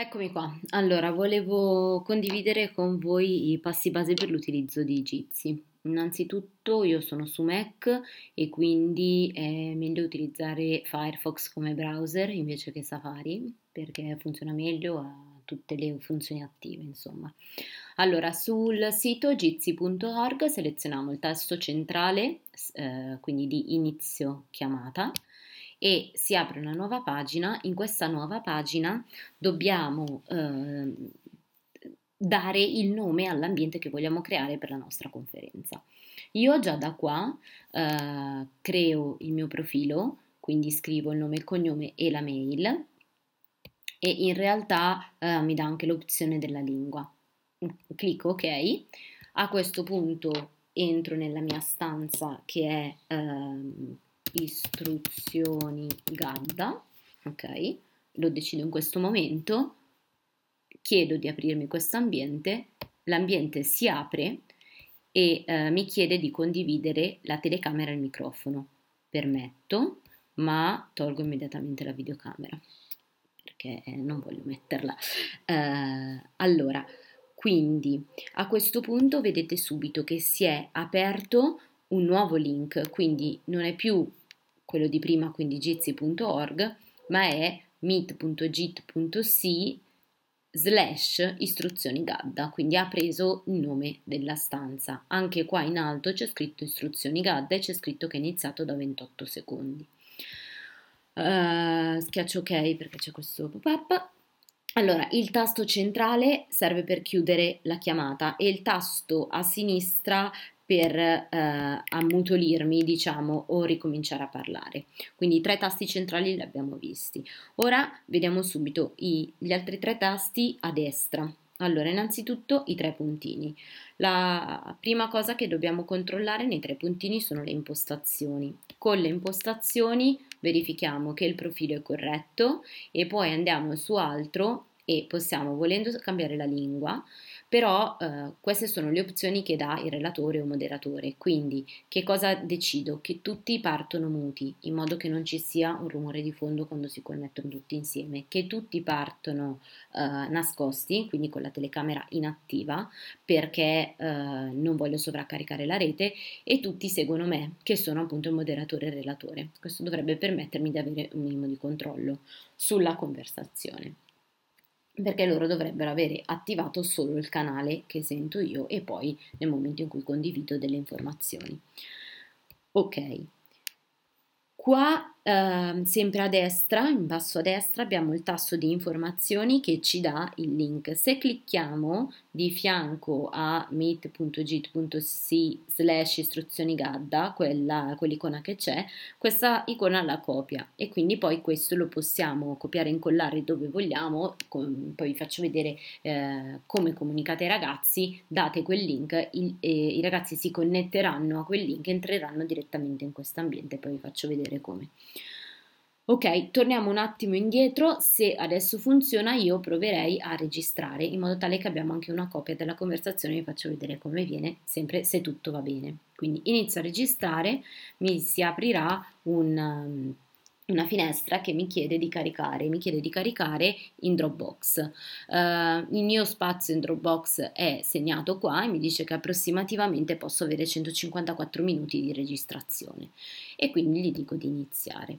Eccomi qua. Allora, volevo condividere con voi i passi base per l'utilizzo di Jitsi. Innanzitutto io sono su Mac e quindi è meglio utilizzare Firefox come browser invece che Safari perché funziona meglio, ha tutte le funzioni attive, insomma. Allora, sul sito jitsi.org selezioniamo il tasto centrale, eh, quindi di inizio chiamata e si apre una nuova pagina. In questa nuova pagina dobbiamo eh, dare il nome all'ambiente che vogliamo creare per la nostra conferenza. Io già da qua eh, creo il mio profilo, quindi scrivo il nome, il cognome e la mail e in realtà eh, mi dà anche l'opzione della lingua. Clicco ok. A questo punto entro nella mia stanza che è ehm, istruzioni Gadda, ok? Lo decido in questo momento, chiedo di aprirmi questo ambiente, l'ambiente si apre e eh, mi chiede di condividere la telecamera e il microfono. Permetto, ma tolgo immediatamente la videocamera perché non voglio metterla. Eh, allora, quindi a questo punto vedete subito che si è aperto un nuovo link, quindi non è più quello di prima, quindi jitsi.org, ma è meet.git.c slash istruzioni gadda, quindi ha preso il nome della stanza. Anche qua in alto c'è scritto istruzioni gadda e c'è scritto che è iniziato da 28 secondi. Uh, schiaccio ok perché c'è questo pop-up. Allora, il tasto centrale serve per chiudere la chiamata e il tasto a sinistra per eh, ammutolirmi, diciamo, o ricominciare a parlare. Quindi i tre tasti centrali li abbiamo visti. Ora vediamo subito i, gli altri tre tasti a destra. Allora, innanzitutto i tre puntini. La prima cosa che dobbiamo controllare nei tre puntini sono le impostazioni. Con le impostazioni verifichiamo che il profilo è corretto e poi andiamo su altro e possiamo, volendo cambiare la lingua, però eh, queste sono le opzioni che dà il relatore o moderatore. Quindi che cosa decido? Che tutti partono muti, in modo che non ci sia un rumore di fondo quando si connettono tutti insieme, che tutti partono eh, nascosti, quindi con la telecamera inattiva, perché eh, non voglio sovraccaricare la rete, e tutti seguono me, che sono appunto il moderatore e il relatore. Questo dovrebbe permettermi di avere un minimo di controllo sulla conversazione perché loro dovrebbero avere attivato solo il canale che sento io e poi nel momento in cui condivido delle informazioni. Ok, Qua eh, sempre a destra, in basso a destra, abbiamo il tasto di informazioni che ci dà il link. Se clicchiamo di fianco a meet.git.c slash istruzioni gadda, quella, quell'icona che c'è, questa icona la copia e quindi poi questo lo possiamo copiare e incollare dove vogliamo, com- poi vi faccio vedere eh, come comunicate ai ragazzi, date quel link, il, eh, i ragazzi si connetteranno a quel link, entreranno direttamente in questo ambiente, poi vi faccio vedere come. Ok, torniamo un attimo indietro, se adesso funziona io proverei a registrare in modo tale che abbiamo anche una copia della conversazione, vi faccio vedere come viene, sempre se tutto va bene. Quindi inizio a registrare, mi si aprirà un, um, una finestra che mi chiede di caricare, mi chiede di caricare in Dropbox. Uh, il mio spazio in Dropbox è segnato qua e mi dice che approssimativamente posso avere 154 minuti di registrazione e quindi gli dico di iniziare.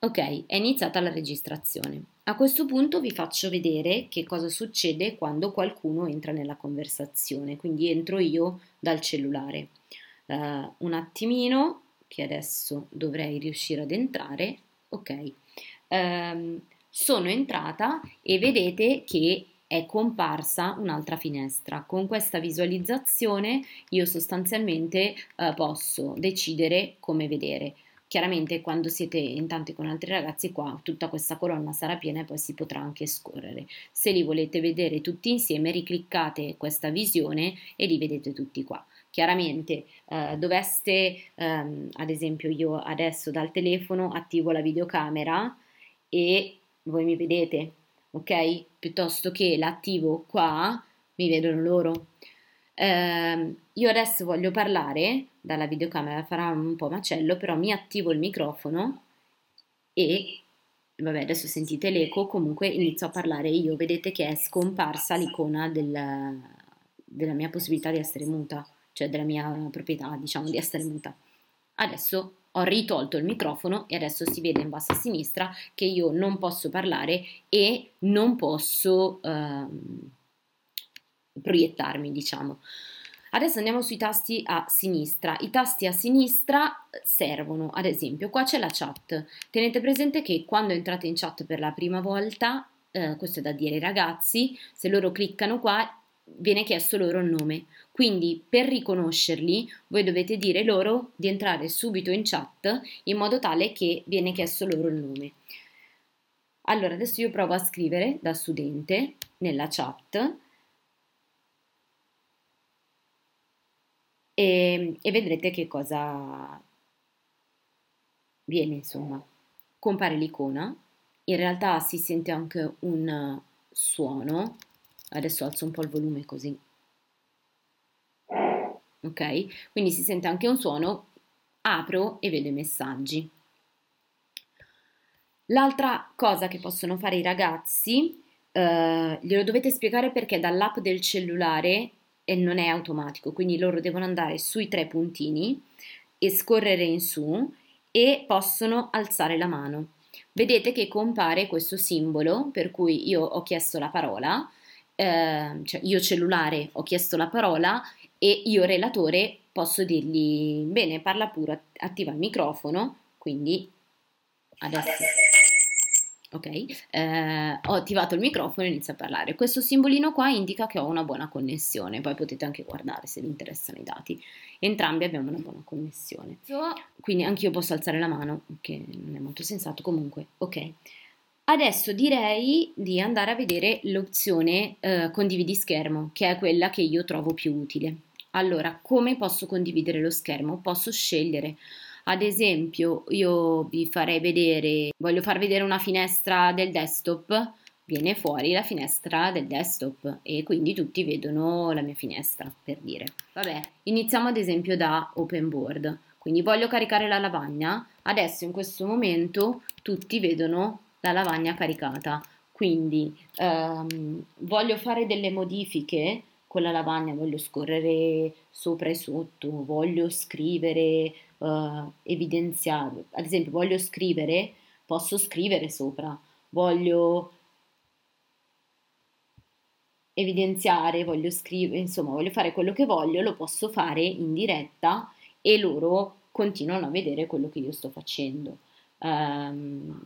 Ok, è iniziata la registrazione. A questo punto vi faccio vedere che cosa succede quando qualcuno entra nella conversazione, quindi entro io dal cellulare. Uh, un attimino, che adesso dovrei riuscire ad entrare. Ok, um, sono entrata e vedete che è comparsa un'altra finestra. Con questa visualizzazione io sostanzialmente uh, posso decidere come vedere. Chiaramente quando siete in tanti con altri ragazzi qua tutta questa colonna sarà piena e poi si potrà anche scorrere. Se li volete vedere tutti insieme ricliccate questa visione e li vedete tutti qua. Chiaramente eh, doveste, ehm, ad esempio io adesso dal telefono attivo la videocamera e voi mi vedete, ok? Piuttosto che l'attivo qua, mi vedono loro. Eh, io adesso voglio parlare dalla videocamera, farà un po' macello, però mi attivo il microfono e vabbè, adesso sentite l'eco, comunque inizio a parlare io. Vedete che è scomparsa l'icona del, della mia possibilità di essere muta, cioè della mia proprietà, diciamo, di essere muta. Adesso ho ritolto il microfono e adesso si vede in basso a sinistra che io non posso parlare e non posso ehm, proiettarmi, diciamo. Adesso andiamo sui tasti a sinistra. I tasti a sinistra servono, ad esempio, qua c'è la chat. Tenete presente che quando entrate in chat per la prima volta, eh, questo è da dire ai ragazzi, se loro cliccano qua viene chiesto loro il nome. Quindi per riconoscerli voi dovete dire loro di entrare subito in chat in modo tale che viene chiesto loro il nome. Allora adesso io provo a scrivere da studente nella chat e, e vedrete che cosa viene insomma. Compare l'icona, in realtà si sente anche un suono Adesso alzo un po' il volume così. Ok? Quindi si sente anche un suono. Apro e vedo i messaggi. L'altra cosa che possono fare i ragazzi, eh, glielo dovete spiegare perché dall'app del cellulare e non è automatico, quindi loro devono andare sui tre puntini e scorrere in su e possono alzare la mano. Vedete che compare questo simbolo per cui io ho chiesto la parola eh, cioè io cellulare ho chiesto la parola e io relatore posso dirgli bene parla pure, attiva il microfono, quindi adesso ok, eh, ho attivato il microfono e inizio a parlare. Questo simbolino qua indica che ho una buona connessione, poi potete anche guardare se vi interessano i dati. Entrambi abbiamo una buona connessione. Quindi anche io posso alzare la mano, che non è molto sensato comunque. Ok. Adesso direi di andare a vedere l'opzione eh, condividi schermo, che è quella che io trovo più utile. Allora, come posso condividere lo schermo? Posso scegliere. Ad esempio, io vi farei vedere, voglio far vedere una finestra del desktop, viene fuori la finestra del desktop e quindi tutti vedono la mia finestra, per dire. Vabbè, iniziamo ad esempio da open board. Quindi voglio caricare la lavagna, adesso in questo momento tutti vedono la lavagna caricata. Quindi ehm, voglio fare delle modifiche con la lavagna, voglio scorrere sopra e sotto, voglio scrivere, eh, evidenziare, ad esempio voglio scrivere, posso scrivere sopra, voglio evidenziare, voglio scrivere, insomma voglio fare quello che voglio, lo posso fare in diretta e loro continuano a vedere quello che io sto facendo. Um,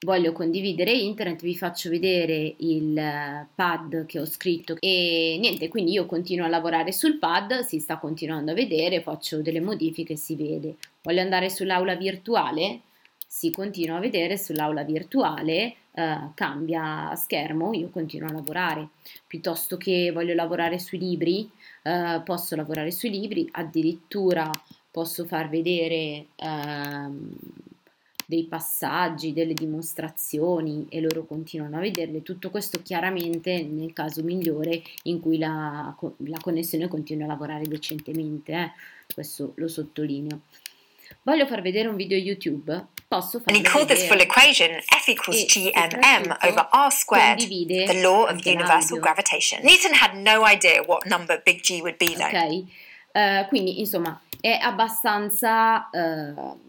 voglio condividere internet, vi faccio vedere il pad che ho scritto e niente, quindi io continuo a lavorare sul pad, si sta continuando a vedere, faccio delle modifiche, si vede. Voglio andare sull'aula virtuale, si continua a vedere sull'aula virtuale, eh, cambia schermo, io continuo a lavorare. Piuttosto che voglio lavorare sui libri, eh, posso lavorare sui libri, addirittura posso far vedere... Ehm, dei passaggi, delle dimostrazioni e loro continuano a vederle, tutto questo chiaramente nel caso migliore in cui la, la connessione continua a lavorare decentemente, eh? questo lo sottolineo. Voglio far vedere un video YouTube, posso called this full equation F equals gmm over r squared, the law of universal gravitation. Newton had no idea what number big G would be though. Ok, uh, quindi insomma è abbastanza... Uh,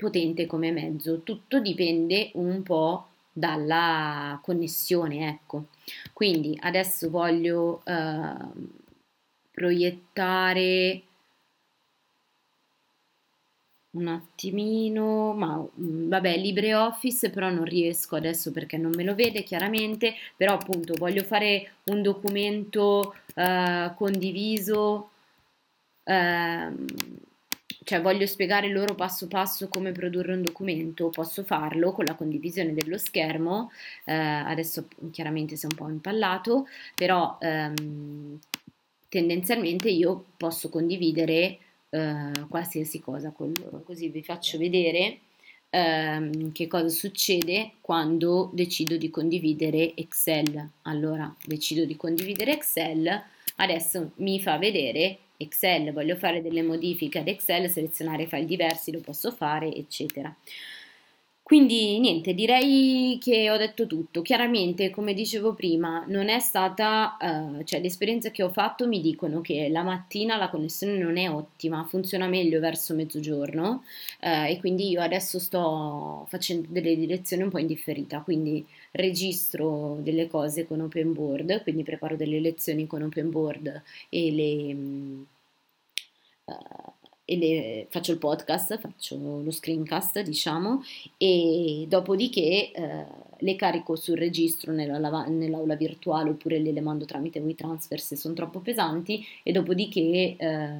potente come mezzo, tutto dipende un po' dalla connessione, ecco. Quindi adesso voglio eh, proiettare un attimino, ma mm, vabbè, LibreOffice però non riesco adesso perché non me lo vede chiaramente, però appunto voglio fare un documento eh, condiviso eh, cioè voglio spiegare loro passo passo come produrre un documento, posso farlo con la condivisione dello schermo, eh, adesso chiaramente si è un po' impallato, però ehm, tendenzialmente io posso condividere eh, qualsiasi cosa con loro, così vi faccio vedere ehm, che cosa succede quando decido di condividere Excel. Allora decido di condividere Excel, Adesso mi fa vedere Excel, voglio fare delle modifiche ad Excel, selezionare file diversi, lo posso fare, eccetera. Quindi niente, direi che ho detto tutto. Chiaramente, come dicevo prima, non è stata, eh, cioè le che ho fatto mi dicono che la mattina la connessione non è ottima, funziona meglio verso mezzogiorno eh, e quindi io adesso sto facendo delle direzioni un po' indifferita, quindi registro delle cose con open board, quindi preparo delle lezioni con open board e le... Uh, le, faccio il podcast, faccio lo screencast, diciamo, e dopodiché eh, le carico sul registro nella, nell'aula virtuale oppure le, le mando tramite WeTransfer se sono troppo pesanti e dopodiché eh,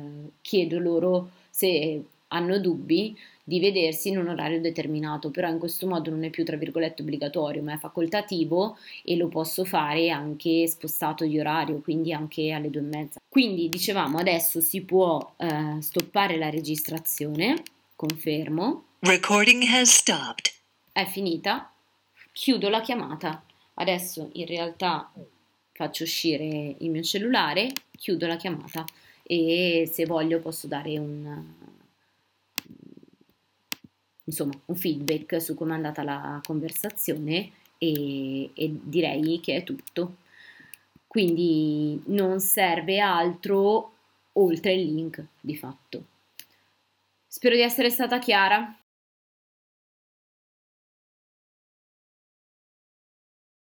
chiedo loro se hanno dubbi di vedersi in un orario determinato, però in questo modo non è più tra virgolette obbligatorio, ma è facoltativo e lo posso fare anche spostato di orario, quindi anche alle due e mezza. Quindi dicevamo adesso si può eh, stoppare la registrazione, confermo. Recording has stopped. È finita, chiudo la chiamata. Adesso in realtà faccio uscire il mio cellulare, chiudo la chiamata e se voglio posso dare un insomma un feedback su come è andata la conversazione e, e direi che è tutto. Quindi non serve altro oltre il link di fatto. Spero di essere stata chiara.